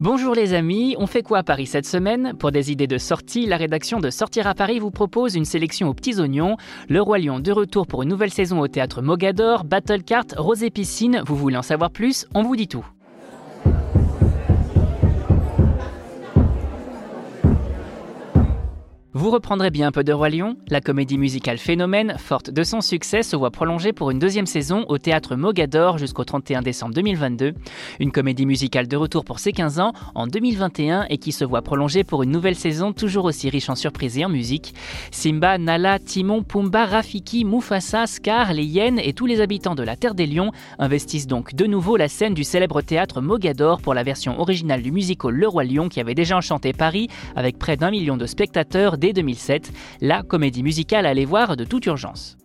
Bonjour les amis, on fait quoi à Paris cette semaine? Pour des idées de sortie, la rédaction de Sortir à Paris vous propose une sélection aux petits oignons. Le Roi Lion de retour pour une nouvelle saison au théâtre Mogador, Battle Cart, Rosé Piscine. Vous voulez en savoir plus? On vous dit tout. Vous reprendrez bien un peu de Roi Lion La comédie musicale Phénomène, forte de son succès, se voit prolongée pour une deuxième saison au théâtre Mogador jusqu'au 31 décembre 2022. Une comédie musicale de retour pour ses 15 ans en 2021 et qui se voit prolongée pour une nouvelle saison toujours aussi riche en surprises et en musique. Simba, Nala, Timon, Pumba, Rafiki, Mufasa, Scar, les hyènes et tous les habitants de la Terre des Lions investissent donc de nouveau la scène du célèbre théâtre Mogador pour la version originale du musical Le Roi Lion qui avait déjà enchanté Paris avec près d'un million de spectateurs 2007, la comédie musicale à aller voir de toute urgence.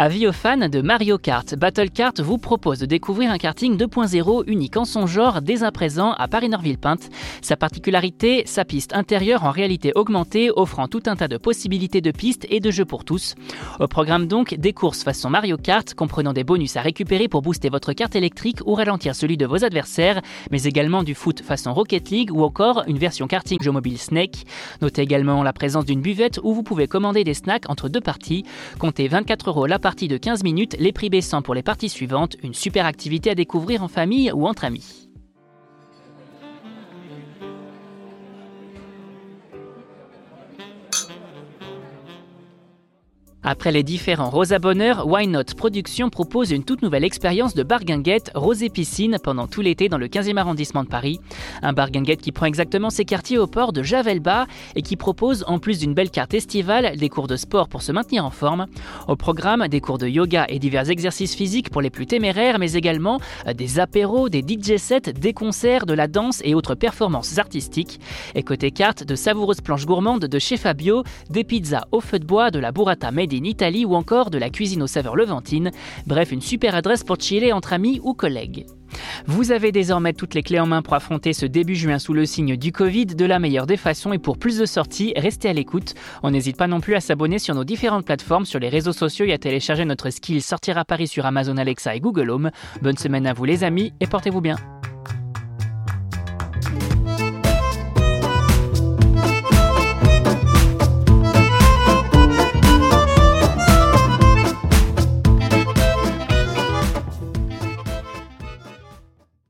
Avis aux fans de Mario Kart, Battle Kart vous propose de découvrir un karting 2.0 unique en son genre dès à présent à Paris-Nord-Ville-Pinte. Sa particularité, sa piste intérieure en réalité augmentée offrant tout un tas de possibilités de pistes et de jeux pour tous. Au programme donc des courses façon Mario Kart comprenant des bonus à récupérer pour booster votre carte électrique ou ralentir celui de vos adversaires, mais également du foot façon Rocket League ou encore une version karting jeu mobile Snake. Notez également la présence d'une buvette où vous pouvez commander des snacks entre deux parties. Comptez 24 euros la partie de 15 minutes, les prix baissant pour les parties suivantes, une super activité à découvrir en famille ou entre amis. Après les différents Rosa Bonheur, Why Not Productions propose une toute nouvelle expérience de bar guinguette Rosé Piscine pendant tout l'été dans le 15e arrondissement de Paris. Un bar guinguette qui prend exactement ses quartiers au port de Javel-Bas et qui propose, en plus d'une belle carte estivale, des cours de sport pour se maintenir en forme. Au programme, des cours de yoga et divers exercices physiques pour les plus téméraires, mais également euh, des apéros, des DJ sets, des concerts, de la danse et autres performances artistiques. Et côté carte, de savoureuses planches gourmandes de chez Fabio, des pizzas au feu de bois, de la burrata made Italie ou encore de la cuisine aux saveurs levantines. Bref, une super adresse pour chiller entre amis ou collègues. Vous avez désormais toutes les clés en main pour affronter ce début juin sous le signe du Covid de la meilleure des façons et pour plus de sorties, restez à l'écoute. On n'hésite pas non plus à s'abonner sur nos différentes plateformes, sur les réseaux sociaux et à télécharger notre skill Sortir à Paris sur Amazon Alexa et Google Home. Bonne semaine à vous les amis et portez-vous bien.